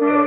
Yeah.